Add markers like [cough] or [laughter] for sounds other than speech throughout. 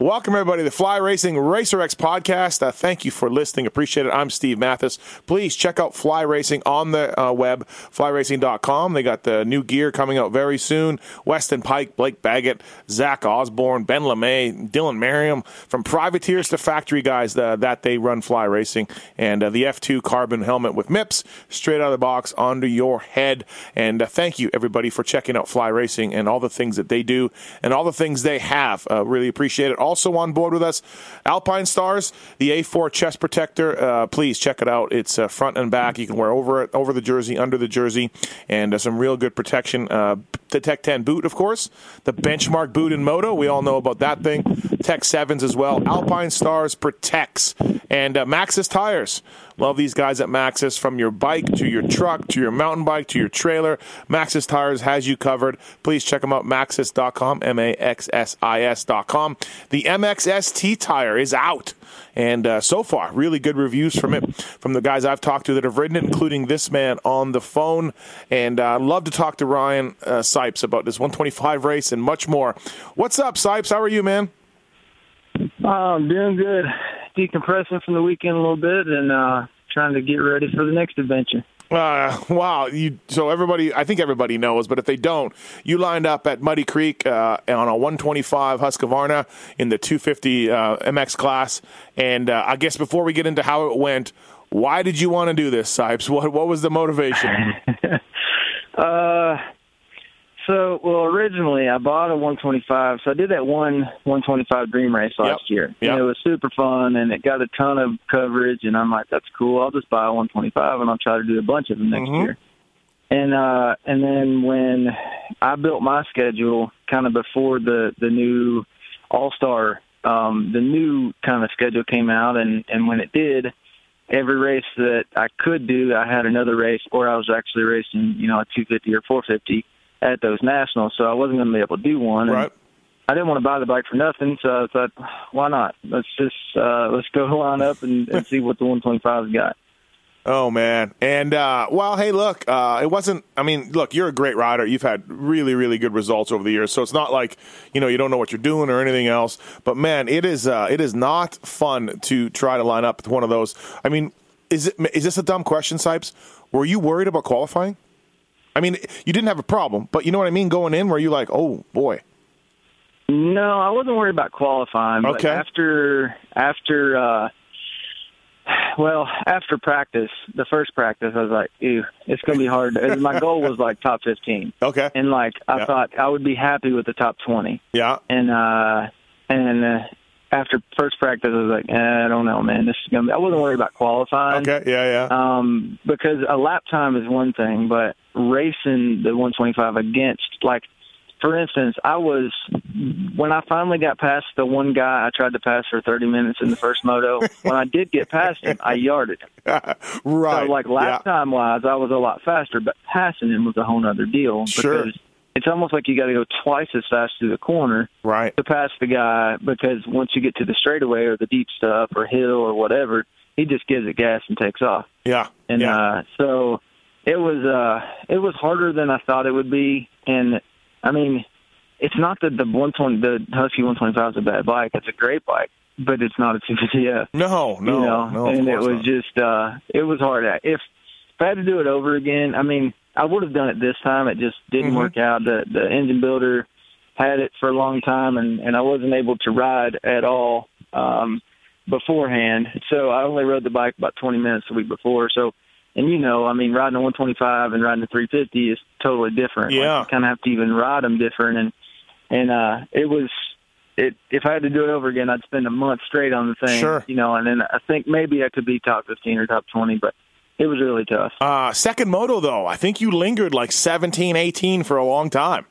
Welcome, everybody, to the Fly Racing Racer X podcast. Uh, thank you for listening. Appreciate it. I'm Steve Matthes. Please check out Fly Racing on the uh, web, flyracing.com. They got the new gear coming out very soon. Weston Peick, Blake Baggett, Zach Osborne, Ben LaMay, Dylan Merriam, from privateers to factory guys uh, that they run Fly Racing. And uh, the F2 carbon helmet with MIPS straight out of the box onto your head. And uh, thank you, everybody, for checking out Fly Racing and all the things that they do and all the things they have. Uh, really appreciate it. Also on board with us, Alpine Stars, the A4 chest protector. Uh, please check it out. It's uh, front and back. You can wear over it, over the jersey, under the jersey, and uh, some real good protection. Uh, the Tech 10 boot, of course, the benchmark boot in moto. We all know about that thing. Tech 7s as well. Alpine Stars protects and uh, Maxxis tires. Love these guys at Maxxis. From your bike to your truck to your mountain bike to your trailer, Maxxis Tires has you covered. Please check them out, maxxis.com, M A X S I S.com. The MXST tire is out. And uh, so far, really good reviews from it from the guys I've talked to that have ridden it, including this man on the phone. And uh, love to talk to Ryan uh, Sipes about this 125 race and much more. What's up, Sipes? How are you, man? Oh, I'm doing good. Decompressing from the weekend a little bit and uh, trying to get ready for the next adventure. Uh, [laughs] wow! You so everybody, I think everybody knows, but if they don't, you lined up at Muddy Creek uh, on a 125 Husqvarna in the 250 uh, MX class, and uh, I guess before we get into how it went, why did you want to do this, Sipes? [laughs] What what was the motivation? [laughs] uh, so well, originally I bought a 125. So I did that one 125 Dream Race last Yep. year. Yep. And it was super fun, and it got a ton of coverage. And I'm like, that's cool. I'll just buy a 125, and I'll try to do a bunch of them next Mhm. year. And uh, and then when I built my schedule, kind of before the the new All Star, um, the new kind of schedule came out, and and when it did, every race that I could do, I had another race, or I was actually racing, you know, a 250 or 450 at those nationals, so I wasn't going to be able to do one. And right. I didn't want to buy the bike for nothing, so I thought, why not? Let's just uh, let's go [laughs] line up and, and see what the 125's got. Oh man, and uh, well, hey, look, uh, it wasn't. I mean, look, you're a great rider. You've had really, really good results over the years, so it's not like you know you don't know what you're doing or anything else. But man, it is uh, it is not fun to try to line up with one of those. I mean, is it is this a dumb question, Sipes? Were you worried about qualifying? I mean, you didn't have a problem, but you know what I mean. Going in, were you like, oh boy? No, I wasn't worried about qualifying. But Okay. after after uh well, after practice, the first practice, I was like, "Ew, it's going to be hard." And my goal was like top fifteen, Okay, and like I Yeah. thought I would be happy with the top twenty. yeah, And uh and uh, after first practice, I was like, eh, "I don't know, man. This is to be." I wasn't worried about qualifying. okay, yeah, yeah. Um, because a lap time is one thing, but racing the 125 against, like, for instance, I was when I finally got past the one guy I tried to pass for 30 minutes in the first moto. [laughs] when I did get past him, I yarded him. [laughs] right, So, like lap yeah. time wise, I was a lot faster, but passing him was a whole other deal Sure. because it's almost like you got to go twice as fast through the corner right, to pass the guy because once you get to the straightaway or the deep stuff or hill or whatever, he just gives it gas and takes off. yeah, And yeah. uh so it was uh it was harder than I thought it would be and I mean it's not that the one twenty the Husky one twenty five is a bad bike, it's a great bike. But it's not a two fifty F. no, no, you know, no, and it was not. just uh it was hard if if I had to do it over again, I mean, I would have done it this time. It just didn't Mhm. work out. The the engine builder had it for a long time, and and I wasn't able to ride at all um, beforehand. So I only rode the bike about 20 minutes a week before. So, and you know, I mean, riding a 125 and riding a 350 is totally different. Like, Yeah. you kind of have to even ride them different, and and uh, it was. It, if I had to do it over again, I'd spend a month straight on the thing, Sure. you know, and then I think maybe I could be top 15 or top 20, but it was really tough. Uh, second moto, though, I think you lingered like 17, 18 for a long time.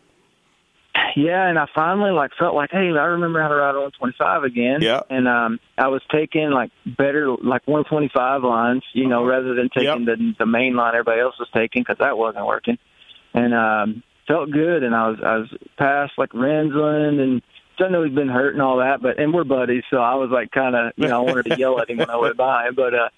Yeah, and I finally like felt like, hey, I remember how to ride a 125 again. Yeah. And um, I was taking like better like 125 lines, you know, rather than taking the the main line everybody else was taking because that wasn't working. And um, felt good, and I was I was past like Rensland and. So I know he's been hurt and all that, but and we're buddies, so I was like kind of, you know, I wanted to yell at him when I went by but uh,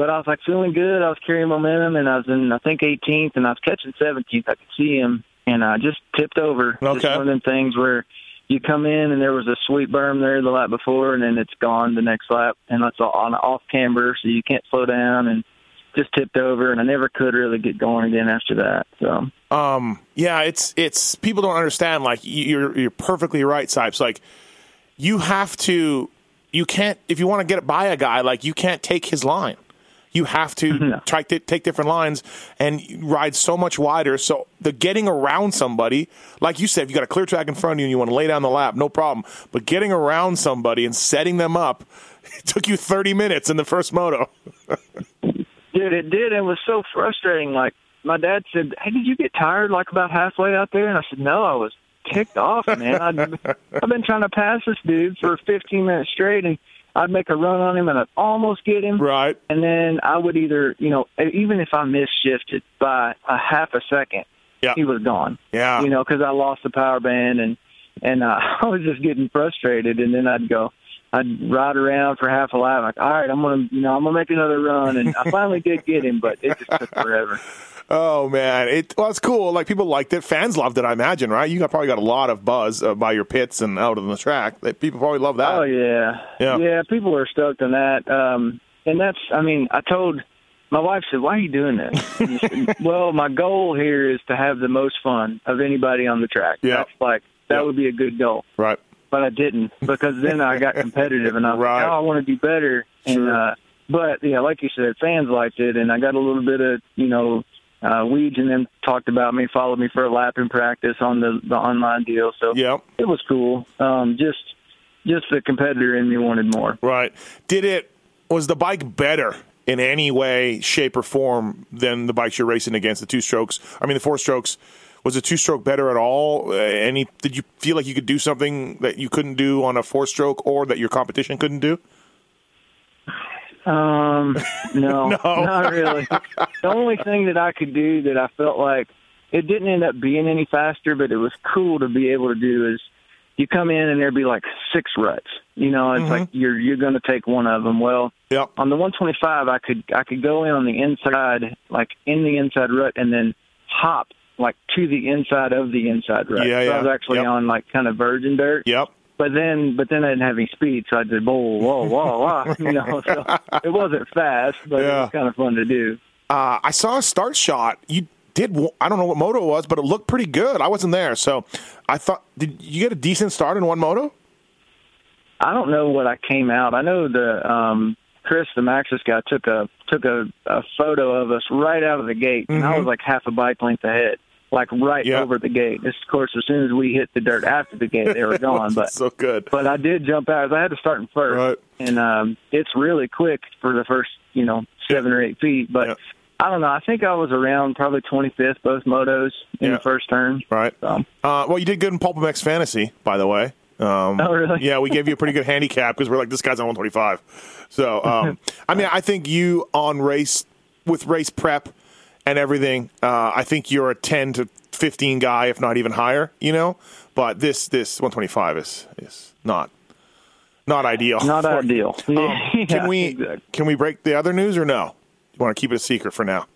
but I was like feeling good. I was carrying momentum, and I was in I think 18th, and I was catching 17th. I could see him, and I just tipped over. Just Okay. one of them things where you come in and there was a sweet berm there the lap before, and then it's gone the next lap, and that's all on off camber, so you can't slow down, and just tipped over, and I never could really get going again after that. So Um, yeah, it's it's people don't understand. Like you're you're perfectly right, Sipes. Like you have to, you can't if you want to get by a guy, like you can't take his line. You have to mm-hmm. No. try to take different lines and ride so much wider. So the getting around somebody, like you said, if you got a clear track in front of you and you want to lay down the lap, no problem. But getting around somebody and setting them up [laughs] it took you 30 minutes in the first moto. [laughs] Dude, it did. It was so frustrating. Like my dad said, "Hey, did you get tired like about halfway out there?" And I said, "No, I was ticked off, man. I'd, [laughs] I've been trying to pass this dude for 15 minutes straight, and I'd make a run on him, and I'd almost get him, Right. and then I would either, you know, even if I misshifted by a half a second, Yeah. he was gone. Yeah. You know, because I lost the power band, and and uh, [laughs] I was just getting frustrated, and then I'd go. I'd ride around for half a lap, like, all right, I'm gonna, you know, I'm gonna make another run, and I finally did get him, but it just took forever. [laughs] Oh man, it well, it's cool. Like people liked it, fans loved it. I imagine, right? You got probably got a lot of buzz uh, by your pits and out on the track. That people probably love that. Oh yeah, Yeah. People are stoked on that, um, and that's. I mean, I told my wife said, "Why are you doing this?" [laughs] Said, well, my goal here is to have the most fun of anybody on the track. Yeah. That's like that Yeah. would be a good goal, Right. but I didn't because then I got [laughs] competitive and I was Right. like, "Oh, I want to do better." And uh, but yeah, like you said, fans liked it, and I got a little bit of you know. Uh, Weege and them talked about me, followed me for a lap in practice on the the online deal. So Yep. it was cool. Um, just just the competitor in me wanted more. Right. Did it? Was the bike better in any way, shape, or form than the bikes you're racing against? The two strokes. I mean, the four strokes. Was the two stroke better at all? Uh, any? Did you feel like you could do something that you couldn't do on a four stroke, or that your competition couldn't do? Um, [laughs] no, No. not really. the only thing that I could do that I felt like it didn't end up being any faster, but it was cool to be able to do is you come in and there'd be like six ruts. You know, it's like you're you're going to take one of them. Well, Yep. on the 125, I could I could go in on the inside, like in the inside rut, and then hop like to the inside of the inside rut. Yeah, so yeah. I was actually Yep. on like kind of virgin dirt. Yep. But then, but then I didn't have any speed, so I did whoa, whoa, whoa, whoa, [laughs] you know. So it wasn't fast, but it was kind of fun to do. Uh, I saw a start shot. You did. I don't know what moto it was, but it looked pretty good. I wasn't there, so I thought. Did you get a decent start in one moto? I don't know what I came out. I know the um Chris, the Maxxis guy, took a took a, a photo of us right out of the gate, and I was like half a bike length ahead, like right Yeah. over the gate. This, of course, as soon as we hit the dirt after the gate, they were [laughs] gone. But so good. but I did jump out. I had to start in first, Right. and um, it's really quick for the first, you know, seven or eight feet. But Yeah. I don't know. I think I was around probably 25th both motos in the first turn. Right. So, Uh, well, you did good in Pulp MX Fantasy, by the way. Um, Oh, really? Yeah, we gave you a pretty good handicap because we're like, this guy's on 125. So, um, [laughs] I mean, I think you on race with race prep and everything, uh, I think you're a 10 to 15 guy, if not even higher. You know, but this this 125 is is not not ideal. not [laughs] ideal. Um, Yeah, can we [laughs] exactly. can we break the other news or no? You want to keep it a secret for now?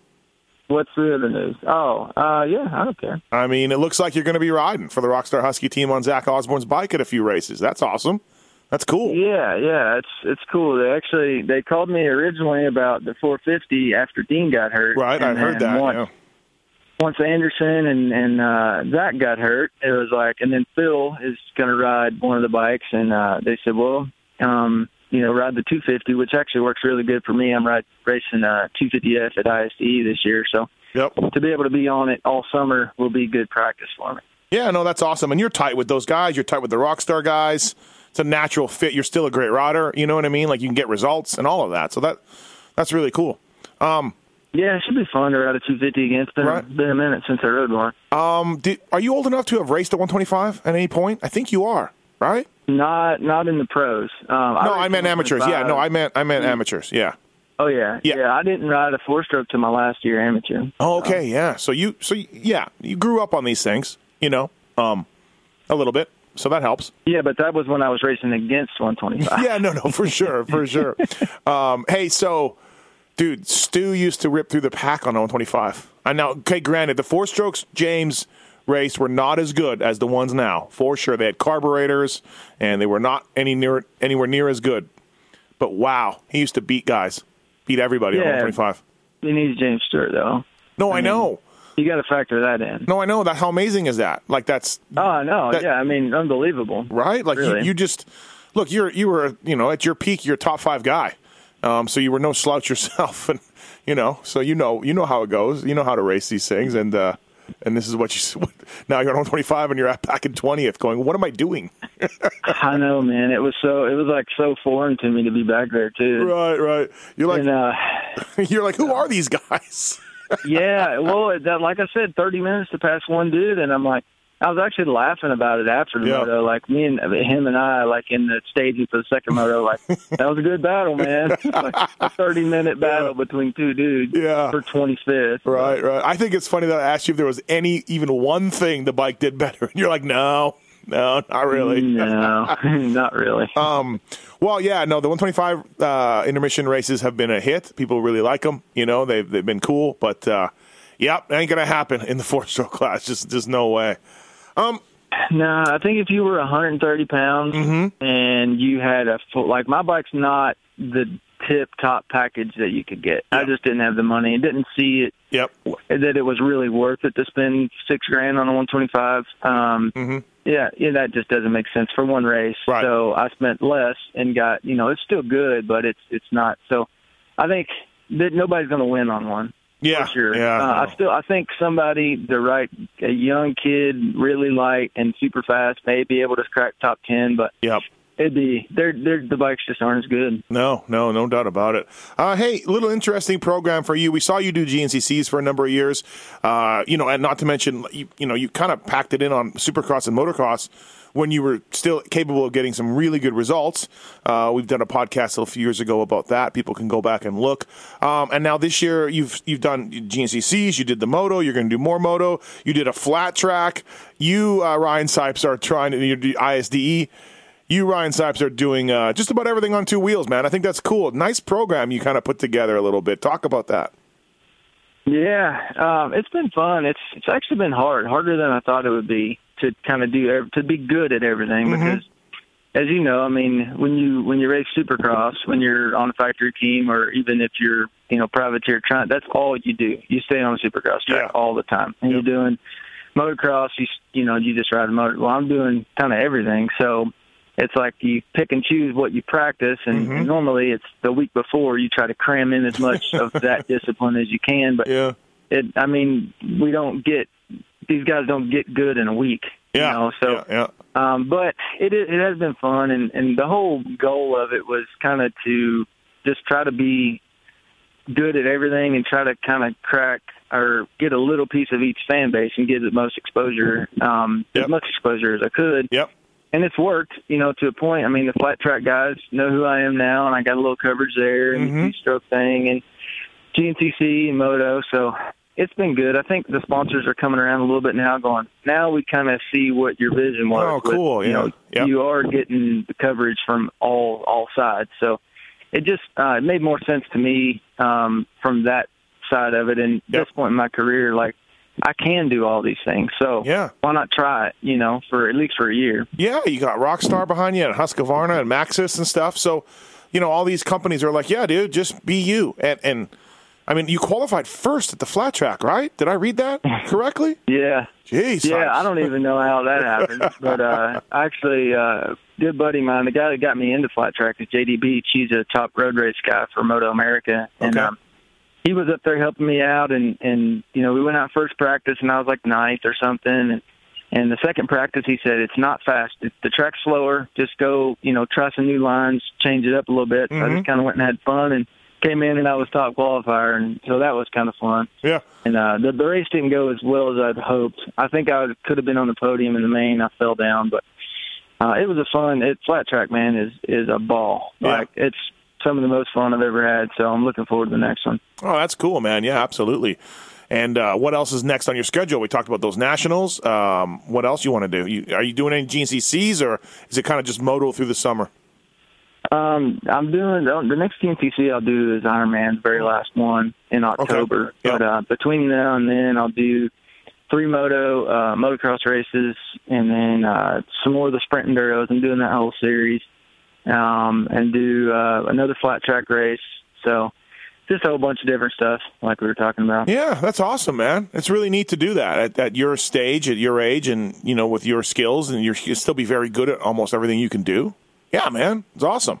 What's the other news? Oh, uh, yeah, I don't care. I mean, it looks like you're going to be riding for the Rockstar Husky team on Zach Osborne's bike at a few races. That's awesome. That's cool. Yeah, yeah, it's it's cool. They actually they called me originally about the 450 after Dean got hurt. Right, I heard that. Once, yeah. once Anderson and and uh, Zach got hurt, it was like, and then Phil is going to ride one of the bikes, and uh, they said, well, um, you know, ride the 250, which actually works really good for me. I'm ride, racing uh, 250F at ISDE this year, so Yep. to be able to be on it all summer will be good practice for me. Yeah, no, that's awesome. And you're tight with those guys. You're tight with the Rockstar guys. It's a natural fit. You're still a great rider. You know what I mean? Like you can get results and all of that. So that that's really cool. Yeah, it should be fun to ride a 250 again. It's been, Right. been a minute since I rode one. Um, did, are you old enough to have raced a 125 at any point? I think you are, right? Not not in the pros. Um, No, I raced meant amateurs. Yeah, no, I meant I meant amateurs. Yeah. Oh yeah, Yeah. yeah. I didn't ride a four stroke to my last year amateur. Oh, okay, yeah. So you, so you- yeah, you grew up on these things, you know, um, a little bit. So that helps. Yeah, but that was when I was racing against 125. [laughs] Yeah, no, no, for sure, for sure. Um, hey, so, dude, Stu used to rip through the pack on 125. I now, okay, granted, the four strokes James race were not as good as the ones now, for sure. They had carburetors, and they were not any near anywhere near as good. But wow, he used to beat guys, beat everybody on 125. He need James Stewart though. No, I, know. You got to factor that in. No, I know. That how amazing is that? Like that's Oh, no! That- yeah, I mean, unbelievable. right? Like Really? you, you just look. You're you were you know at your peak, you're a top five guy. Um, so you were no slouch [laughs] yourself, and you know, so you know you know how it goes. You know how to race these things, and uh, and this is what you [laughs] now you're on 125 and you're at back in 20th, going, what am I doing? [laughs] I know, man. It was so. It was like so foreign to me to be back there too. right, right. You're like And uh, you're like, who are these guys? Yeah, well, that, like I said, 30 minutes to pass one dude, and I'm like, I was actually laughing about it after the Yeah. moto. Like me and him and I, like in the staging for the second moto, like [laughs] that was a good battle, man. [laughs] like a 30 minute battle between two dudes Yeah. for 25th. Right, right. I think it's funny that I asked you if there was any, even one thing the bike did better, [laughs] and you're like, no, [laughs] no, not really. [laughs] No, [laughs] not really. Um, well, yeah, no, the 125 uh, intermission races have been a hit. People really like them. You know, they've they've been cool, but uh, yep, ain't gonna happen in the four stroke class. Just just no way. Um, no, I think if you were 130 pounds Mm-hmm. and you had a full, like my bike's not the tip top package that you could get. I just didn't have the money and didn't see it Yep. that it was really worth it to spend six grand on a 125. Um, Mhm. Yeah, yeah, that just doesn't make sense for one race. Right. So I spent less and got, you know, it's still good, but it's it's not. So I think that nobody's going to win on one. Yeah. For sure. Yeah. Uh, I still I think somebody the right a young kid, really light and super fast, may be able to crack top ten, but Yep. It'd be they're they're the bikes just aren't as good. No, no, no doubt about it. Uh, hey, little interesting program for you. We saw you do GNCCs for a number of years. Uh, you know, and not to mention, you, you know, you kind of packed it in on Supercross and motocross when you were still capable of getting some really good results. Uh, we've done a podcast a few years ago about that. People can go back and look. Um, and now this year, you've you've done GNCCs. You did the moto. You're going to do more moto. You did a flat track. You, uh, Ryan Sipes, are trying to do ISDE you Ryan Sipes are doing uh, just about everything on two wheels, man. I think that's cool. Nice program you kind of put together a little bit. Talk about that. Yeah, um, it's been fun. It's it's actually been hard, harder than I thought it would be to kind of do to be good at everything because, as you know, I mean, when you when you race Supercross, when you're on a factory team, or even if you're you know privateer trying, that's all you do. You stay on a Supercross track Yeah. all the time, and Yep. you're doing motocross. You you know you just ride a motor. Well, I'm doing kind of everything, so. It's like you pick and choose what you practice, and, Mhm. and normally it's the week before you try to cram in as much of [laughs] that discipline as you can. But Yeah. it I mean, we don't get these guys don't get good in a week. Yeah. You know, so yeah, yeah. um but it it has been fun and and the whole goal of it was kind of to just try to be good at everything and try to kind of crack or get a little piece of each fan base and get the most exposure um Yep. as much exposure as I could Yep. And it's worked, you know, to a point. I mean, the flat track guys know who I am now, and I got a little coverage there and Mhm. the stroke thing and GNCC and Moto. So it's been good. I think the sponsors are coming around a little bit now, going, now we kind of see what your vision was. Oh, cool, with, you yeah. know, Yep. you are getting the coverage from all all sides. So it just uh, it made more sense to me um, from that side of it. And at Yep. this point in my career, like I can do all these things. So Yeah. why not try it? You know, for at least for a year. Yeah, you got Rockstar behind you and Husqvarna and Maxxis and stuff. So, you know, all these companies are like, yeah, dude, just be you. And, and I mean, you qualified first at the flat track, right? Did I read that [laughs] correctly? Yeah, Jeez. yeah. I don't even know how that happened, [laughs] but uh, actually, uh, good buddy of mine, the guy that got me into flat track is JD Beach. He's a top road race guy for Moto America, and Okay. um, he was up there helping me out. And and you know, we went out first practice, and I was like ninth or something, and. And the second practice, he said, it's not fast. It, the track's slower. Just go, you know, try some new lines, change it up a little bit. So I just kind of went and had fun and came in and I was top qualifier. And so that was kind of fun. Yeah. And uh, the, the race didn't go as well as I'd hoped. I think I could have been on the podium in the main. I fell down, but uh, it was a fun. It flat track, man, is is a ball. Yeah. Like it's some of the most fun I've ever had. So I'm looking forward to the next one. Oh, that's cool, man. Yeah, absolutely. And uh, what else is next on your schedule? We talked about those nationals. Um, what else you want to do? You, are you doing any GNCCs or is it kind of just moto through the summer? Um, I'm doing the next GNCC I'll do is Ironman, the very last one in October. Yeah. But uh, between now and then, I'll do three moto uh, motocross races, and then uh, some more of the sprint enduros. I'm doing that whole series, um, and do uh, another flat track race. So just a whole bunch of different stuff, like we were talking about. Yeah, that's awesome, man. It's really neat to do that at, at your stage, at your age, and you know, with your skills, and you're, you'll still be very good at almost everything you can do. Yeah, man, it's awesome.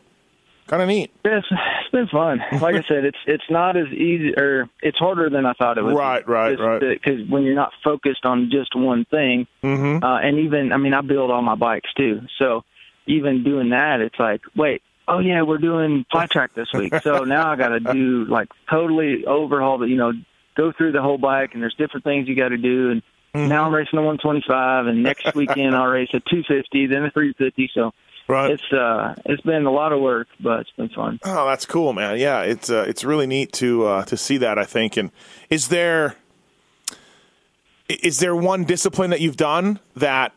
Kind of neat. Yeah, it's, it's been fun. Like I said, it's it's not as easy, or it's harder than I thought it was. Right, right, right. Because when you're not focused on just one thing, Mm-hmm. uh, and even I mean, I build all my bikes too. So even doing that, it's like, wait, oh yeah, we're doing flat track this week. So [laughs] now I got to do like totally overhaul the, you know, go through the whole bike, and there's different things you got to do. And Mm-hmm. now I'm racing a 125, and next weekend I'll race a 250, then a 350. So Right. it's uh it's been a lot of work, but it's been fun. Oh, that's cool, man. Yeah, it's uh, it's really neat to uh, to see that. I think. And is there is there one discipline that you've done that?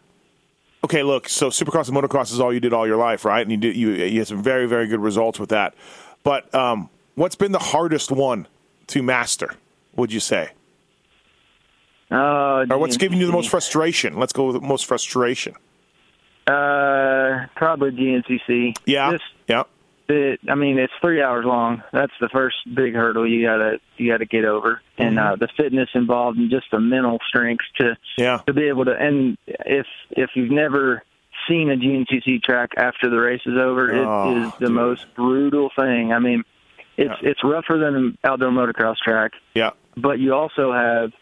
Okay, look. So Supercross and motocross is all you did all your life, right? And you did you you had some very very good results with that. But um, what's been the hardest one to master? Would you say, Uh, or what's giving you the most frustration? Let's go with the most frustration. Uh, probably GNCC. Yeah, Just yeah, it, I mean, it's three hours long. That's the first big hurdle you gotta you gotta get over, and uh, the fitness involved and just the mental strength to yeah. to be able to. And if if you've never seen a GNCC track after the race is over, Oh, it is the dude. most brutal thing. I mean, it's it's rougher than an outdoor motocross track, Yeah, but you also have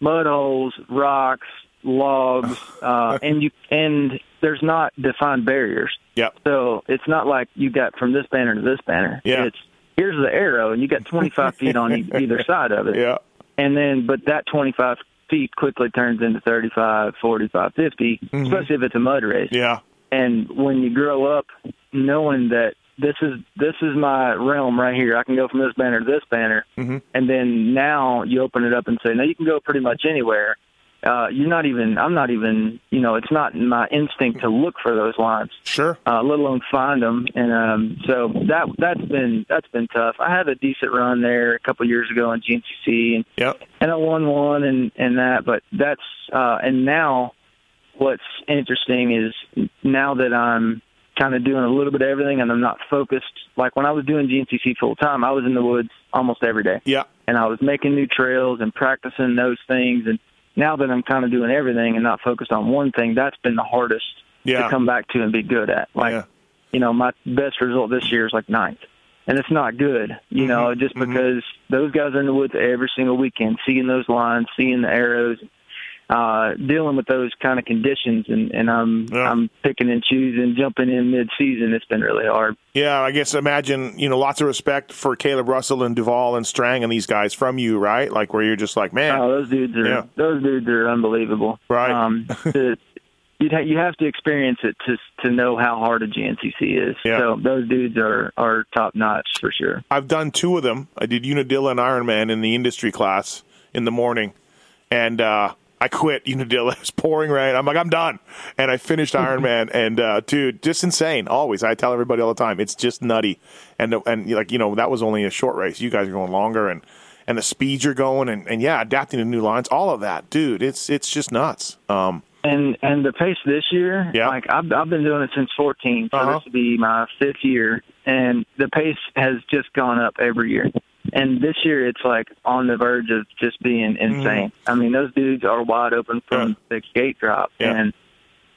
mud holes, rocks, logs, [laughs] uh, and you and there's not defined barriers. yeah, So it's not like you got from this banner to this banner. Yeah. It's here's the arrow, and you got 25 feet on either [laughs] side of it. yeah, And then, but that 25 feet quickly turns into 35, 45, 50, especially if it's a mud race. yeah, And when you grow up knowing that this is this is my realm right here, I can go from this banner to this banner, Mhm. and then now you open it up and say, now you can go pretty much anywhere. Uh, you're not even. I'm not even. You know, it's not my instinct to look for those lines sure. uh, let alone find them. And um, so that that's been that's been tough. I had a decent run there a couple years ago on GNCC, and Yep. and I won one and and that. But that's uh, and now what's interesting is now that I'm kind of doing a little bit of everything, and I'm not focused. Like when I was doing GNCC full time, I was in the woods almost every day Yeah, and I was making new trails and practicing those things. And now that I'm kind of doing everything and not focused on one thing, that's been the hardest Yeah. to come back to and be good at. Like, Yeah. you know, my best result this year is like ninth. And it's not good, you know, Mm-hmm. just because those guys are in the woods every single weekend, seeing those lines, seeing the arrows, uh, dealing with those kind of conditions, and, and I'm Yeah. I'm picking and choosing, jumping in mid season. It's been really hard. Yeah, I guess imagine, you know, lots of respect for Kailub Russell and Duvall and Strang and these guys from you, right? Like where you're just like, man, Oh, those dudes are Yeah. those dudes are unbelievable. Right. Um, [laughs] to, you'd ha- you have to experience it to to know how hard a GNCC is. Yeah. So those dudes are are top notch for sure. I've done two of them. I did Unadilla and Ironman in the industry class in the morning, and uh, I quit Unadilla. [laughs] It was pouring rain. I'm like, I'm done, and I finished Ironman. [laughs] And uh, dude, just insane. Always, I tell everybody all the time, it's just nutty. And and like you know, that was only a short race. You guys are going longer, and and the speeds you're going, and, and yeah, adapting to new lines, all of that, dude. It's it's just nuts. Um, and and the pace this year, Yeah. like I've I've been doing it since 14, so Uh-huh. this will be my fifth year, and the pace has just gone up every year. And this year, it's like on the verge of just being insane. Mm-hmm. I mean, those dudes are wide open from the gate drop Yeah. and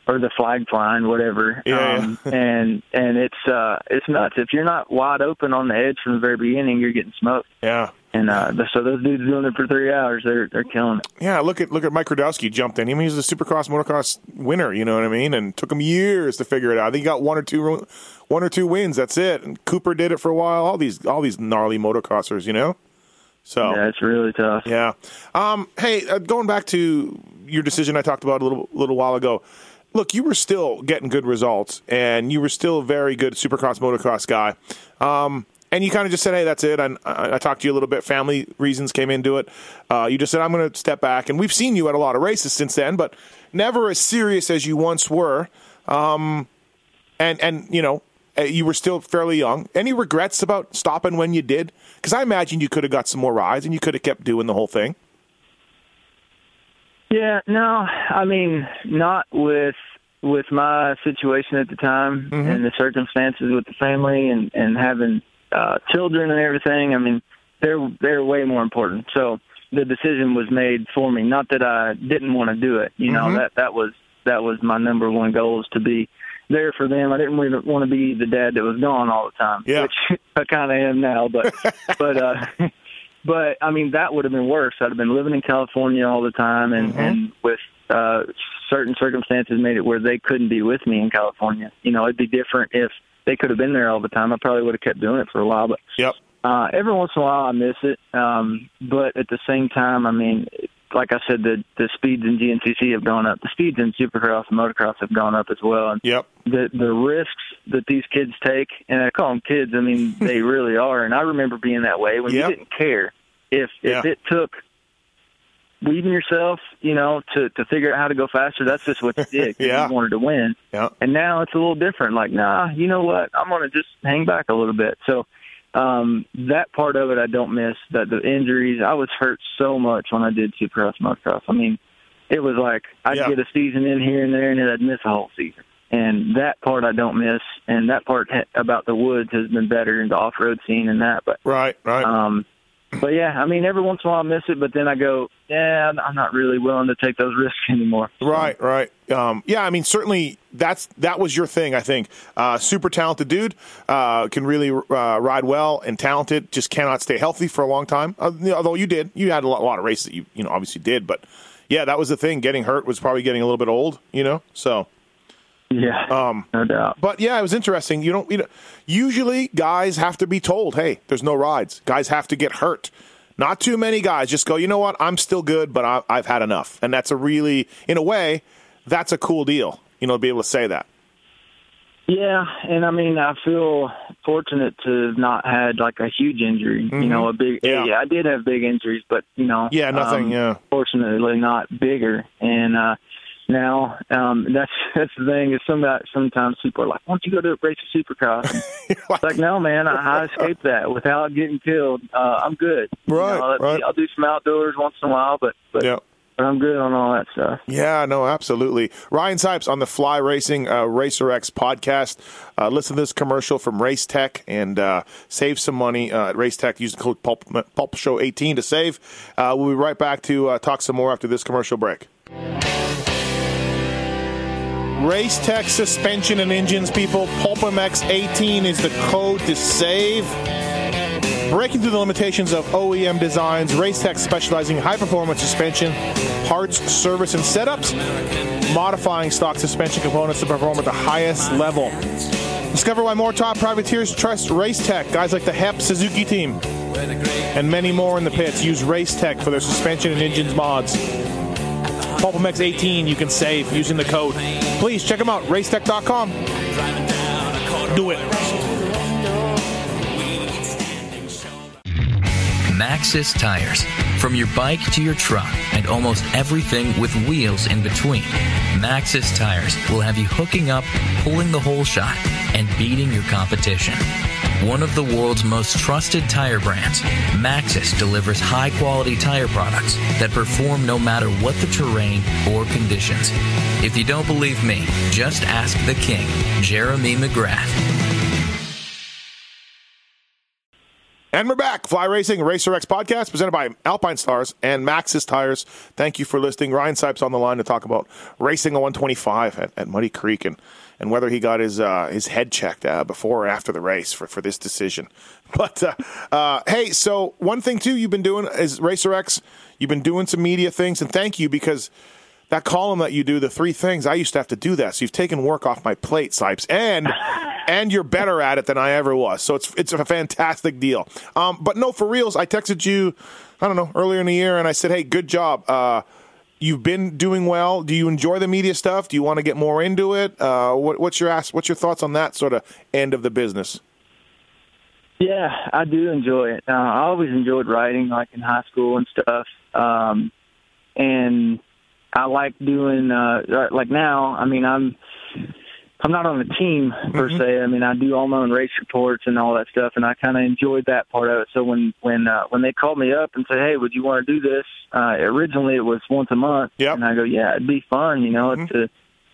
or the flag flying, whatever. Yeah, um, and and it's uh it's nuts. If you're not wide open on the edge from the very beginning, you're getting smoked. yeah. And uh, so those dudes doing it for three hours, they're they're killing it. Yeah, look at look at Mike Radowski jumped in. I mean, he's a Supercross motocross winner. You know what I mean? And took him years to figure it out. I think he got one or two one or two wins. That's it. And Cooper did it for a while. All these all these gnarly motocrossers. You know. So Yeah, it's really tough. yeah. Um, hey, uh, going back to your decision I talked about a little little while ago. Look, you were still getting good results, and you were still a very good Supercross motocross guy. Um, and you kind of just said, "Hey, that's it." And I, I talked to you a little bit. Family reasons came into it. Uh, you just said, "I'm going to step back." And we've seen you at a lot of races since then, but never as serious as you once were. Um, and and you know, uh, you were still fairly young. Any regrets about stopping when you did? Because I imagine you could have got some more rides, and you could have kept doing the whole thing. Yeah, no, I mean, not with with my situation at the time Mm-hmm. and the circumstances with the family and and having uh children and everything. I mean, they're they're way more important. So the decision was made for me. Not that I didn't want to do it. You know, Mm-hmm. that that was that was my number one goal is to be there for them. I didn't really want to be the dad that was gone all the time, Yeah. which [laughs] I kind of am now. But but uh [laughs] but I mean that would have been worse. I'd have been living in California all the time, and Mm-hmm. and with uh, certain circumstances made it where they couldn't be with me in California. You know, it'd be different if they could have been there all the time. I probably would have kept doing it for a while, but Yep. uh, every once in a while I miss it. Um, but at the same time, I mean, like I said, the the speeds in GNCC have gone up. The speeds in Supercross and motocross have gone up as well. And Yep. the the risks that these kids take, and I call them kids. I mean, [laughs] they really are. And I remember being that way when Yep. you didn't care if if Yeah. it took weeding yourself, you know, to to figure out how to go faster. That's just what you did. [laughs] Yeah. you wanted to win. Yeah. And now it's a little different. Like, nah, you know what? I'm going to just hang back a little bit. So um, that part of it I don't miss. That the injuries, I was hurt so much when I did Supercross motocross. I mean, it was like I'd Yeah. get a season in here and there, and then I'd miss a whole season. And that part I don't miss. And that part about the woods has been better in the off-road scene and that. But Right. Right. um, but yeah, I mean, every once in a while I miss it, but then I go, yeah, I'm- not really willing to take those risks anymore. Right, right. Um, yeah, I mean, certainly that's that was your thing. I think uh, super talented dude uh, can really uh, ride well and talented. Just cannot stay healthy for a long time. Uh, although you did, you had a lot, a lot of races that you you know obviously did, but yeah, that was the thing. Getting hurt was probably getting a little bit old. You know, so. Yeah, Um, no doubt. But yeah, it was interesting. You don't. You know, usually guys have to be told, "Hey, there's no rides." Guys have to get hurt. Not too many guys just go, "You know what? I'm still good, but I, I've had enough." And that's a really, in a way, that's a cool deal. You know, to be able to say that. Yeah, and I mean, I feel fortunate to have not had like a huge injury. You know, a big. Mm-hmm. Yeah. I did have big injuries, but you know, Yeah, nothing, um, yeah. Fortunately, not bigger. And uh now, um that's [laughs] that's the thing. Is some sometimes people are like, "Why don't you go to race a supercross?" [laughs] It's like, no, man, I, I escaped that without getting killed. Uh, I'm good. You Right, know, right. I'll do some outdoors once in a while, but but, but I'm good on all that stuff. Yeah, no, absolutely. Ryan Sipes on the Fly Racing uh, Racer X podcast. Uh, listen to this commercial from Race Tech and uh, save some money uh, at Race Tech. Use the code Pulp, Pulp Show 18 to save. Uh, we'll be right back to uh, talk some more after this commercial break. Race Tech suspension and engines, people. PulpMX 18 is the code to save. Breaking through the limitations of OEM designs, Racetech specializing in high performance suspension, parts, service, and setups, modifying stock suspension components to perform at the highest level. Discover why more top privateers trust Racetech, guys like the HEP Suzuki team, and many more in the pits. Use Racetech for their suspension and engines mods. PulpMX 18 you can save using the code. Please check them out, racetech.com. Do it. Maxxis Tires. From your bike to your truck and almost everything with wheels in between, Maxxis Tires will have you hooking up, pulling the whole shot, and beating your competition. One of the world's most trusted tire brands, Maxxis delivers high quality tire products that perform no matter what the terrain or conditions. If you don't believe me, just ask the king, Jeremy McGrath. And we're back. Fly Racing Racer X podcast presented by Alpine Stars and Maxxis Tires. Thank you for listening. Ryan Sipes on the line to talk about racing a 125 at, at Muddy Creek and, and whether he got his uh, his head checked uh, before or after the race for, for this decision. [laughs] But uh, uh, hey, so one thing too you've been doing is Racer X. You've been doing some media things, and thank you because that column that you do, the three things, I used to have to do that. So you've taken work off my plate, Sipes, and [laughs] and you're better at it than I ever was. So it's it's a fantastic deal. Um, but no, for reals, I texted you, I don't know, earlier in the year, and I said, hey, good job. You've been doing well. Do you enjoy the media stuff? Do you want to get more into it? Uh, what, what's your ask, What's your thoughts on that sort of end of the business? Yeah, I do enjoy it. Uh, I always enjoyed writing, like in high school and stuff. Um, and I like doing uh, like now. I mean, I'm I'm not on the team per mm-hmm. se. I mean, I do all my own race reports and all that stuff, and I kind of enjoyed that part of it. So when when uh, when they called me up and said, "Hey, would you want to do this?" Uh, originally, it was once a month, yep. and I go, "Yeah, it'd be fun," you know, mm-hmm. to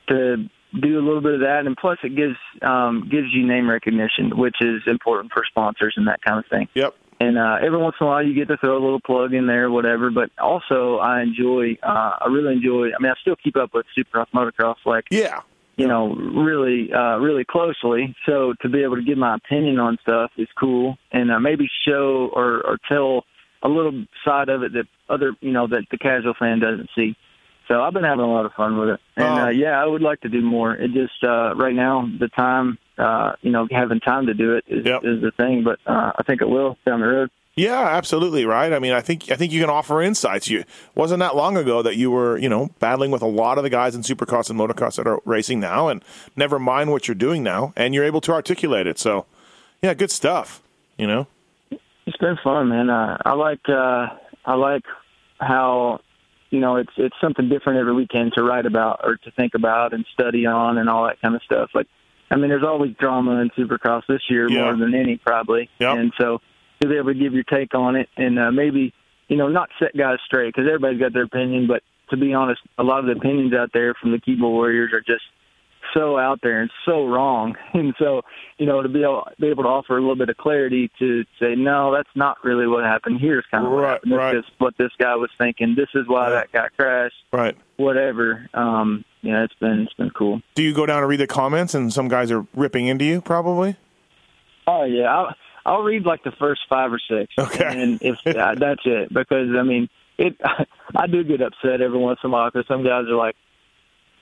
to do a little bit of that, and plus it gives um, gives you name recognition, which is important for sponsors and that kind of thing. Yep. And uh, every once in a while, you get to throw a little plug in there, whatever. But also, I enjoy. Uh, I really enjoy. I mean, I still keep up with Supercross, motocross, like yeah, you know, really, uh, really closely. So to be able to give my opinion on stuff is cool, and uh, maybe show or, or tell a little side of it that other, you know, that the casual fan doesn't see. So I've been having a lot of fun with it, and uh, yeah, I would like to do more. It just uh, right now the time, uh, you know, having time to do it is, yep. is the thing. But uh, I think it will down the road. Yeah, absolutely right. I mean, I think I think you can offer insights. You wasn't that long ago that you were, you know, battling with a lot of the guys in supercross and motocross that are racing now, and never mind what you're doing now, and you're able to articulate it. So, yeah, good stuff. You know, it's been fun, man. Uh, I like uh, I like how you know it's it's something different every weekend to write about or to think about and study on and all that kind of stuff. Like, I mean, there's always drama in supercross this year yeah. more than any probably, yep. and so to be able to give your take on it and uh, maybe you know not set guys straight because everybody's got their opinion, but to be honest, a lot of the opinions out there from the keyboard warriors are just so out there and so wrong. [laughs] And so, you know, to be able, be able to offer a little bit of clarity to say, no, that's not really what happened. Here's kind of what right. This right. is what this guy was thinking. This is why that guy crashed. Right. Whatever. Um, yeah, it's been it's been cool. Do you go down and read the comments and some guys are ripping into you probably? Oh yeah. I, I'll read like the first five or six. Okay. And if uh, [laughs] that's it, because I mean, it. [laughs] I do get upset every once in a while because some guys are like,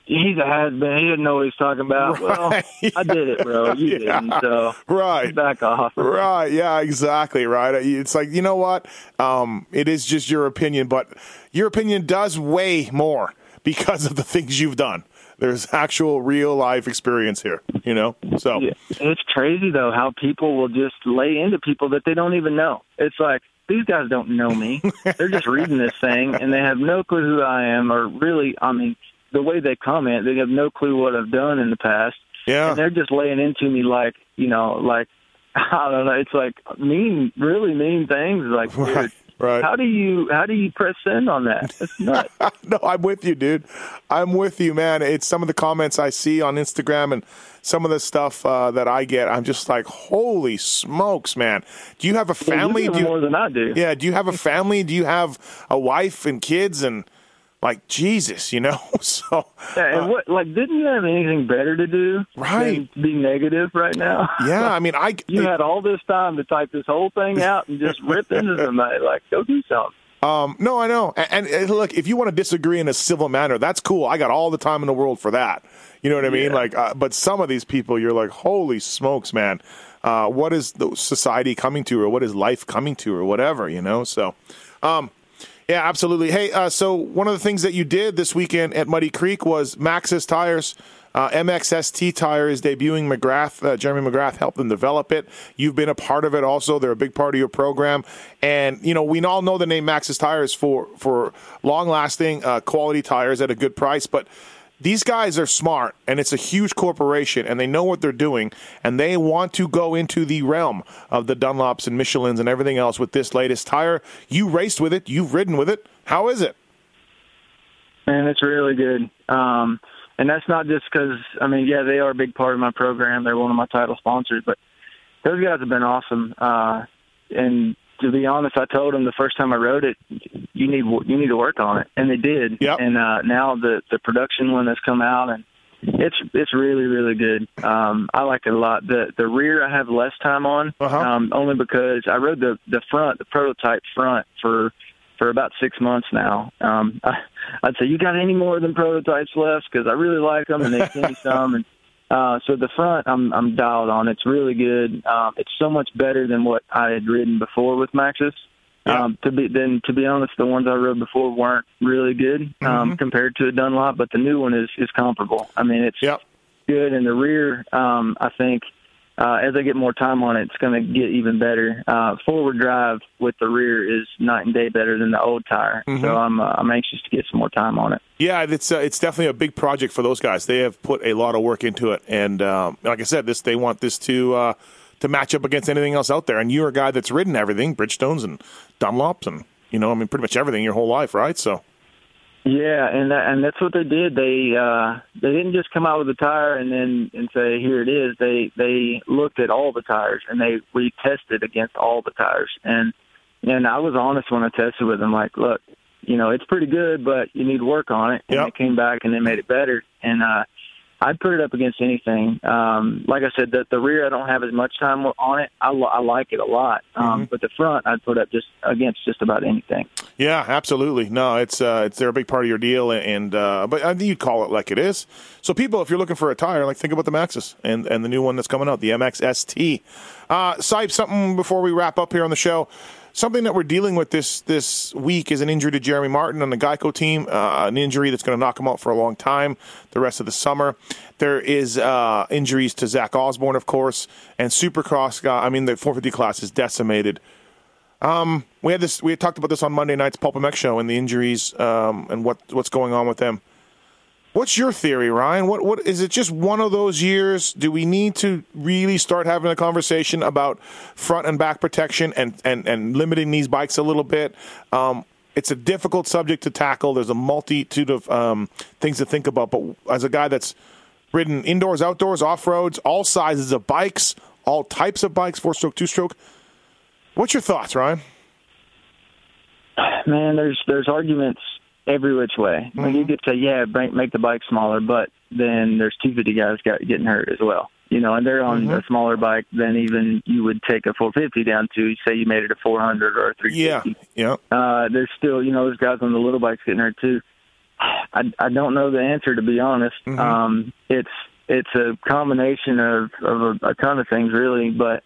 "He's a has been. He didn't know what he's talking about." Right. Well, I did it, bro. [laughs] You yeah. didn't. So right, back off. Right. Yeah. Exactly. Right. It's like you know what? Um, it is just your opinion, but your opinion does weigh more because of the things you've done. There's actual real life experience here, you know. So yeah. it's crazy though how people will just lay into people that they don't even know. It's like these guys don't know me. [laughs] They're just reading this thing and they have no clue who I am or really I mean the way they comment, they have no clue what I've done in the past. Yeah. And they're just laying into me like, you know, like [laughs] I don't know, it's like mean really mean things like right. dude, Right. How do you how do you press in on that? That's nuts. [laughs] no, I'm with you, dude. I'm with you, man. It's some of the comments I see on Instagram and some of the stuff uh, that I get. I'm just like, holy smokes, man! Do you have a family? Yeah, do you, more than I do. Yeah. Do you have a family? do you have a wife and kids and? Like Jesus, you know. [laughs] So yeah, and uh, what like didn't you have anything better to do? Right. Than be negative right now. [laughs] Yeah, I mean, I you had all this time to type this whole thing [laughs] out and just rip into somebody. Like, go do something. Um, no, I know. And, and, look, if you want to disagree in a civil manner, that's cool. I got all the time in the world for that. You know what I mean? Yeah. Like, uh, but some of these people, you're like, holy smokes, man. Uh, what is the society coming to, or what is life coming to, or whatever? You know. So, um, yeah, absolutely. Hey, uh, so one of the things that you did this weekend at Muddy Creek was Maxxis Tires. Uh, MXST Tire is debuting. McGrath, uh, Jeremy McGrath helped them develop it. You've been a part of it also. They're a big part of your program. And, you know, we all know the name Maxxis Tires for, for long lasting, uh, quality tires at a good price. But these guys are smart and it's a huge corporation and they know what they're doing and they want to go into the realm of the Dunlops and Michelins and everything else with this latest tire. You raced with it, you've ridden with it. How is it? Man, it's really good. Um, and that's not just because, I mean, yeah, they are a big part of my program. They're one of my title sponsors, but those guys have been awesome. Uh, and to be honest, I told them the first time I rode it, you need you need to work on it, and they did. Yep. And uh, now the the production one has come out, and it's it's really really good. Um, I like it a lot. The the rear I have less time on, Uh-huh. um, only because I rode the the front, the prototype front for for about six months now. Um, I, [laughs] I'd say you got any more than prototypes left because I really like them, and they sent me [laughs] some and. Uh, so the front, I'm I'm dialed on. It's really good. Um, it's so much better than what I had ridden before with Maxxis. Yeah. Um, to be then, to be honest, the ones I rode before weren't really good um, Mhm. compared to a Dunlop, but the new one is is comparable. I mean, it's Yep. good. And the rear, um, I think, uh, as I get more time on it, it's going to get even better. Uh, forward drive with the rear is night and day better than the old tire. Mhm. So I'm uh, I'm anxious to get some more time on it. Yeah, it's uh, it's definitely a big project for those guys. They have put a lot of work into it, and um, like I said, this they want this to uh, to match up against anything else out there. And you're a guy that's ridden everything, Bridgestones and Dunlops, and you know, I mean, pretty much everything your whole life, right? So Yeah, and that, and that's what they did. They uh, they didn't just come out with a tire and then and say here it is. They they looked at all the tires and they retested against all the tires. And and I was honest when I tested with them. Like, look, you know, it's pretty good, but you need to work on it. And Yep. they came back and they made it better. And uh, I'd put it up against anything. Um, like I said, the, the rear I don't have as much time on it. I, I like it a lot, um, but the front I'd put up just against just about anything. yeah, absolutely. No, it's uh, it's they're a big part of your deal, and uh, but I think you'd call it like it is. So people, if you're looking for a tire, like think about the Maxxis and and the new one that's coming out, the MXST. Uh, Sipe, something before we wrap up here on the show. Something that we're dealing with this this week is an injury to Jeremy Martin on the Geico team, uh, an injury that's going to knock him out for a long time, the rest of the summer. There is uh, injuries to Zach Osborne, of course, and Supercross guy. I mean, the 450 class is decimated. Um, we had this. We had talked about this on Monday night's Pulp MX show and the injuries um, and what what's going on with them. What's your theory, Ryan? What what is it? Just one of those years? Do we need to really start having a conversation about front and back protection and and and limiting these bikes a little bit? Um, it's a difficult subject to tackle. There's a multitude of um, things to think about. But as a guy that's ridden indoors, outdoors, off roads, all sizes of bikes, all types of bikes, four stroke, two stroke. What's your thoughts, Ryan? Man, there's there's arguments every which way. Like you could say, yeah, make, make the bike smaller, but then there's 250 guys got getting hurt as well. You know, and they're on a smaller bike than even you would take a 450 down to. Say you made it a 400 or a 350. Yeah, yeah. Uh, there's still, you know, those guys on the little bikes getting hurt too. [sighs] I, I don't know the answer to be honest. Um, it's it's a combination of, of a, a ton of things really, but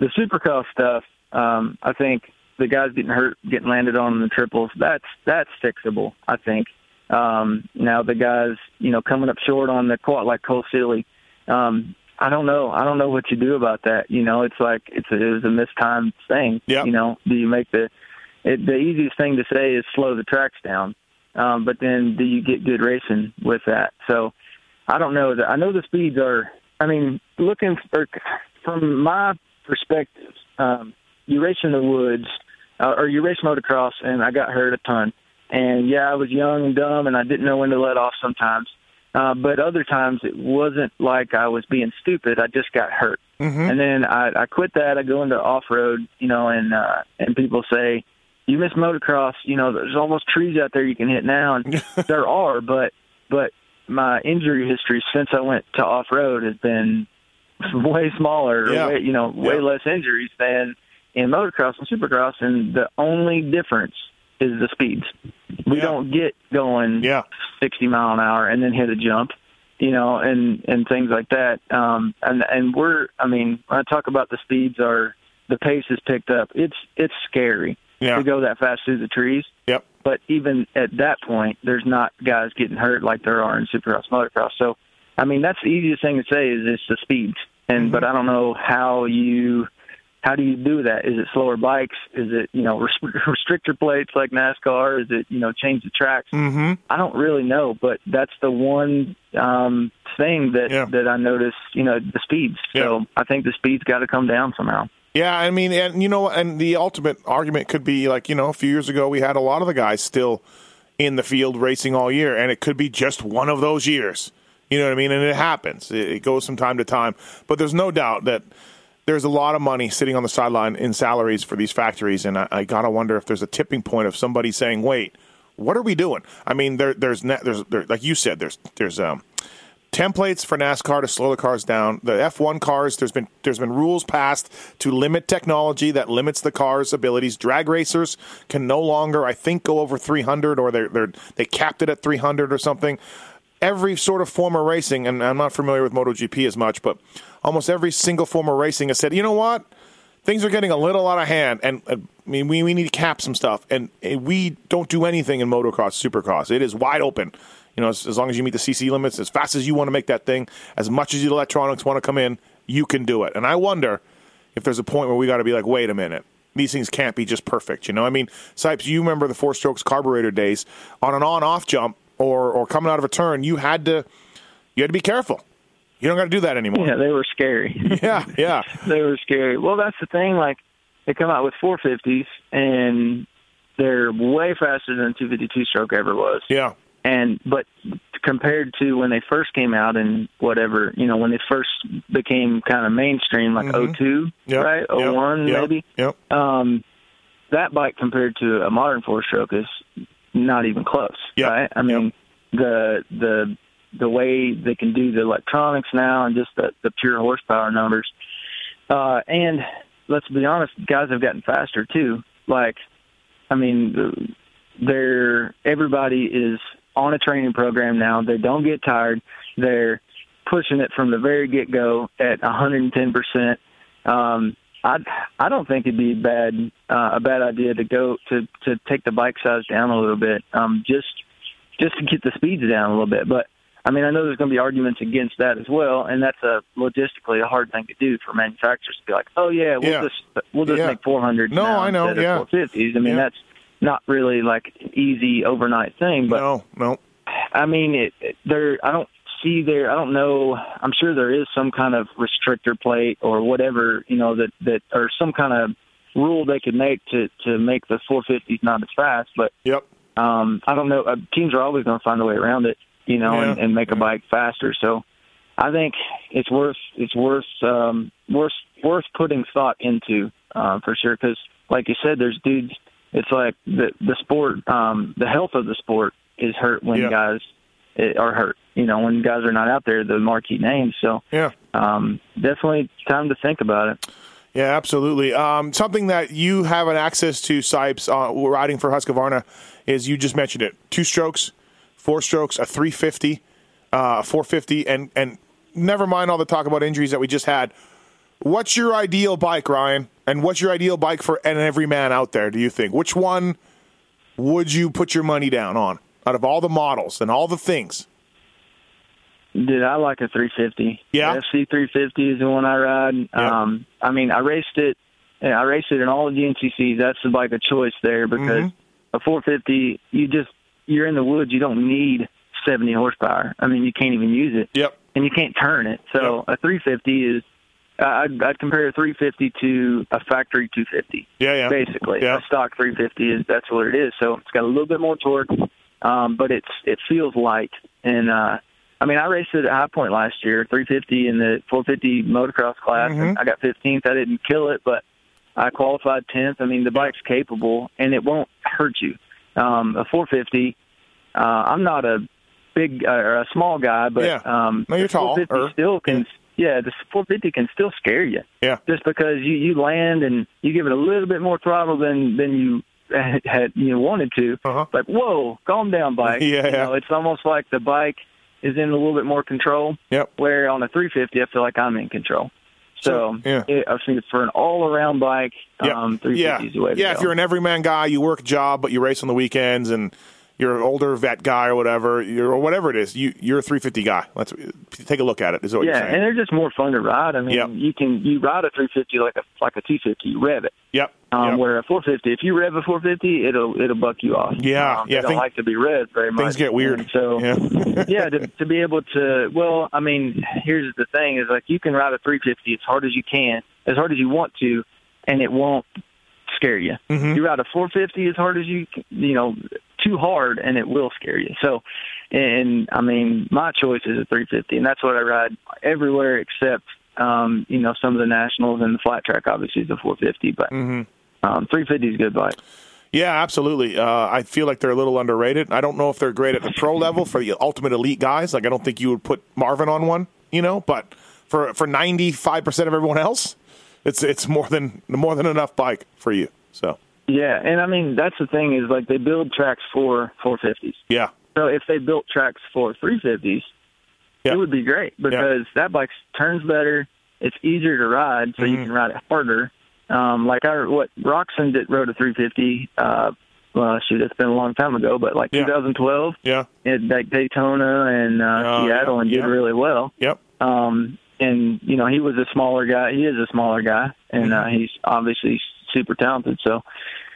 the supercross stuff, um, I think the guys getting hurt, getting landed on in the triples, that's that's fixable. I think. Um, now the guys, you know, coming up short on the quad like Cole Seely, um, I don't know. I don't know what you do about that. You know, it's like it's a, it was a mistimed thing. Yep. You know, do you make the it, the easiest thing to say is slow the tracks down, um, but then do you get good racing with that? So I don't know. I know the speeds are. I mean, looking for, from my perspective, um, you race in the woods uh, or you race motocross, and I got hurt a ton. And yeah, I was young and dumb, and I didn't know when to let off sometimes. Uh, but other times it wasn't like I was being stupid. I just got hurt. And then I, I quit that. I go into off road, you know, and uh, and people say, "You miss motocross." You know, there's almost trees out there you can hit now, and [laughs] there are. But but my injury history since I went to off road has been [laughs] way smaller. Yeah. Way, you know, way Yeah. less injuries than in motocross and supercross. And the only difference is the speeds. We Yeah. don't get going Yeah. 60 mile an hour and then hit a jump, you know, and and things like that. Um, and and we're, I mean, when I talk about the speeds are the pace is picked up. It's it's scary Yeah. to go that fast through the trees. Yep. But even at that point, there's not guys getting hurt like there are in supercross, motocross. So, I mean, that's the easiest thing to say is it's the speeds. And but I don't know how you how do you do that? Is it slower bikes? Is it you know [laughs] res- restrictor plates like NASCAR? Is it you know change the tracks? Mm-hmm. I don't really know, but that's the one um, thing that Yeah. that I noticed. You know, the speeds. So I think the speeds got to come down somehow. Yeah, I mean, and you know, and the ultimate argument could be like, you know, a few years ago we had a lot of the guys still in the field racing all year, and it could be just one of those years. You know what I mean? And it happens. It, it goes from time to time. But there's no doubt that there's a lot of money sitting on the sideline in salaries for these factories, and I, I gotta wonder if there's a tipping point of somebody saying, "Wait, what are we doing?" I mean, there, there's there's there, like you said, there's there's um, templates for NASCAR to slow the cars down. The F1 cars, there's been there's been rules passed to limit technology that limits the car's abilities. Drag racers can no longer, I think, go over 300, or they're they capped it at 300 or something. Every sort of form of racing, and I'm not familiar with MotoGP as much, but almost every single form of racing has said, you know what, things are getting a little out of hand, and uh, I mean, we, we need to cap some stuff, and uh, we don't do anything in motocross, supercross. It is wide open. You know, as, as long as you meet the CC limits, as fast as you want to make that thing, as much as the electronics want to come in, you can do it. And I wonder if there's a point where we got to be like, wait a minute. These things can't be just perfect, you know. I mean, Sipes, you remember the four strokes carburetor days on an on-off jump or or coming out of a turn, you had to you had to be careful. You don't got to do that anymore. Yeah, they were scary. [laughs] yeah, yeah. [laughs] they were scary. Well, that's the thing. Like they come out with 450s, and they're way faster than 252 stroke ever was. Yeah. And but compared to when they first came out and whatever, you know, when they first became kind of mainstream, like Mhm. '02, Yep, right, yep, '01 yep, maybe. Yep. Um, that bike compared to a modern four stroke is not even close. Yep, Right? I mean, the the the way they can do the electronics now and just the the pure horsepower numbers. Uh, and let's be honest, guys have gotten faster too. Like, I mean, they're everybody is on a training program now. They don't get tired. They're pushing it from the very get go at 110 percent. Um, I I don't think it'd be a bad uh, a bad idea to go to to take the bike size down a little bit, um, just just to get the speeds down a little bit. But I mean, I know there's going to be arguments against that as well, and that's a logistically a hard thing to do for manufacturers to be like, oh yeah, we'll Yeah. just we'll just Yeah. make 400. No, I know, yeah. 450s. I mean, Yeah. that's not really like an easy overnight thing, but no, no. I mean, it, it, there. I don't see there. I don't know. I'm sure there is some kind of restrictor plate or whatever, you know, that that or some kind of rule they could make to to make the 450s not as fast. But Yep. um, I don't know. Uh, teams are always going to find a way around it, you know, and, Yeah. and make a bike faster. So I think it's worth it's worth um, worth worth putting thought into uh, for sure. Because like you said, there's dudes. It's like the the sport, um, the health of the sport is hurt when Yeah. guys are hurt. You know, when guys are not out there, the marquee names. So Yeah. um, definitely time to think about it. Yeah, absolutely. Um, something that you have an access to, Sipes, uh, riding for Husqvarna, is you just mentioned it: two strokes, four strokes, a 350, uh, a 450, and and never mind all the talk about injuries that we just had. What's your ideal bike, Ryan? And what's your ideal bike for and every man out there? Do you think which one would you put your money down on out of all the models and all the things? Dude, I like a 350. Yeah? The FC 350 is the one I ride. Yeah. Um, I mean, I raced it. yeah, I raced it in all of the GNCCs. That's the bike of choice there because Mm-hmm. a 450, you just you're in the woods. You don't need 70 horsepower. I mean, you can't even use it, Yep. and you can't turn it. So a 350 is. I'd, I'd compare a 350 to a factory 250 Yeah, yeah. basically. Yeah. A stock 350 is that's what it is. So it's got a little bit more torque, um, but it's it feels light. And uh, I mean, I raced it at High Point last year, 350 in the 450 motocross class, and I got 15th. I didn't kill it, but I qualified 10th. I mean, the bike's capable, and it won't hurt you. Um, a 450. Uh, I'm not a big uh, or a small guy, but Yeah. um, No, you're the 450 tall, er. still can. Yeah, the 450 can still scare you Yeah. just because you you land and you give it a little bit more throttle than than you had, had you know, wanted to. Uh-huh. Like, whoa, calm down, bike. [laughs] Yeah, you know, it's almost like the bike is in a little bit more control. Yep. Where on a 350, I feel like I'm in control. So, yeah. it, I think for an all-around bike, Yeah. um, 350 yeah. is the way to yeah, if you're an everyman guy, you work a job, but you race on the weekends, and you're an older vet guy or whatever, you're, or whatever it is, you you're a 350 guy. Let's take a look at it. Is what yeah, you're saying? and they're just more fun to ride. I mean, Yep. you can you ride a 350 like a like a 250, you rev it. yep. Um, yep. Where a 450, if you rev a 450, it'll it'll buck you off. Yeah, um, yeah, They don't like to be revved very much. Things get weird. And so yeah. [laughs] yeah, to, to be able to, well, I mean, here's the thing: is like you can ride a 350 as hard as you can, as hard as you want to, and it won't scare you. Mhm. You ride a 450 as hard as you, you know, too hard, and it will scare you. So, and I mean, my choice is a 350, and that's what I ride everywhere except, um, you know, some of the nationals and the flat track. Obviously, is a 450, but Mhm. Um, 350 is a good bike. Yeah, absolutely. Uh, I feel like they're a little underrated. I don't know if they're great at the pro level for the ultimate elite guys. Like I don't think you would put Marvin on one, you know. But for for ninety five percent of everyone else, it's it's more than more than enough bike for you. So Yeah, and I mean that's the thing is like they build tracks for 450s. yeah, So if they built tracks for 350s, Yeah. it would be great because that bike turns better. It's easier to ride, so you Mhm. can ride it harder. Um, like our what Roczen did rode a 350. Uh, well, shoot, it's been a long time ago, but like Yeah. 2012 yeah, at like Daytona and uh, Oh, Seattle, yeah, and did yeah. really well. yep, Um, and you know he was a smaller guy. He is a smaller guy, and uh, Mm-hmm. he's obviously super talented. So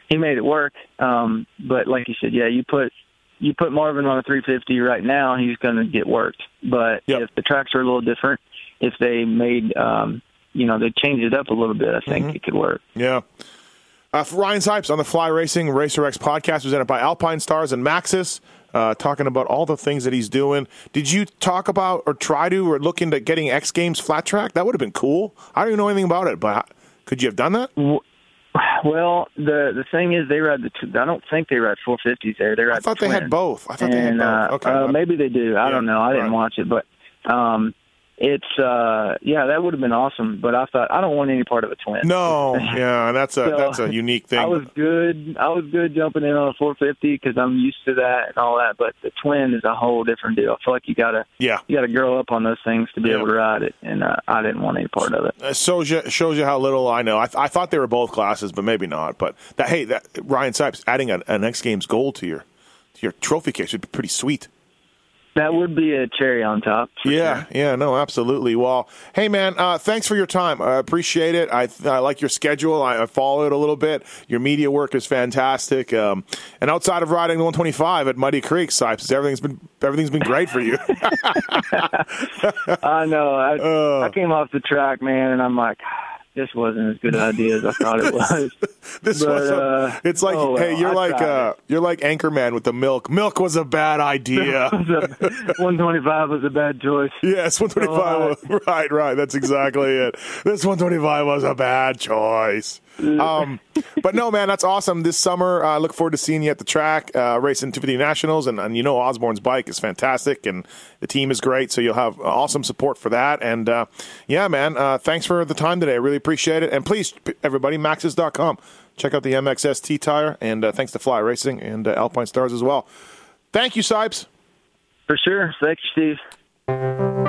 he made it work. Um, but like you said, yeah, you put you put Marvin on a 350 right now, he's going to get worked. But Yep. if the tracks are a little different, if they made um, you know they changed it up a little bit, I think Mm-hmm. it could work. yeah. Uh, for Ryan Sipes on the Fly Racing Racer X podcast presented by Alpinestars and Maxxis, uh, talking about all the things that he's doing. Did you talk about or try to or look into getting X Games flat track? That would have been cool. I don't even know anything about it, but could you have done that? Well, the the thing is, they ride the. Two, I don't think they ride 450s there. They ride. I thought the they had both. I thought they had and both. uh, okay, uh, maybe they do. I Yeah, don't know. I didn't right. watch it, but um, it's uh, yeah, that would have been awesome. But I thought I don't want any part of a twin. No, [laughs] yeah, and that's a So, that's a unique thing. I was good. I was good jumping in on a 450 because I'm used to that and all that. But the twin is a whole different deal. I feel like you gotta yeah, you gotta grow up on those things to be Yeah. able to ride it, and uh, I didn't want any part of it. uh, shows you shows you how little I know. I, I thought they were both classes, but maybe not. But that hey, that Ryan Sipes adding an, an X Games gold to your to your trophy case would be pretty sweet. That would be a cherry on top. Yeah, sure. yeah, no, absolutely. Well, hey, man, uh, thanks for your time. I appreciate it. I, I like your schedule. I, I follow it a little bit. Your media work is fantastic. Um, and outside of riding the 125 at Muddy Creek, Sipes, everything's been everything's been great for you. [laughs] [laughs] I know. I, Uh. I came off the track, man, and I'm like, this wasn't as good an idea as I thought it was. [laughs] this But, was a, uh, it's like oh, hey, you're I like uh, you're like Anchorman with the milk. Milk was a bad idea. [laughs] [laughs] 125 was a bad choice. Yes, 125. was- right, right. That's exactly it. This 125 was a bad choice. [laughs] Um, but no, man, that's awesome. This summer, I look forward to seeing you at the track, uh, racing 250 Nationals. And, and you know, Osborne's bike is fantastic and the team is great. So you'll have awesome support for that. And uh, yeah, man, uh, thanks for the time today. I really appreciate it. And please, everybody, maxxis.com. Check out the MXST tire. And uh, thanks to Fly Racing and uh, Alpinestars as well. Thank you, Sipes. For sure. Thank you, Steve.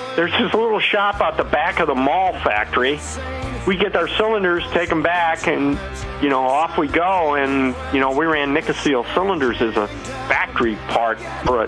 There's this little shop out the back of the Mahle factory. We get our cylinders, take them back, and you know off we go. And you know we ran Nikasil cylinders as a factory part for a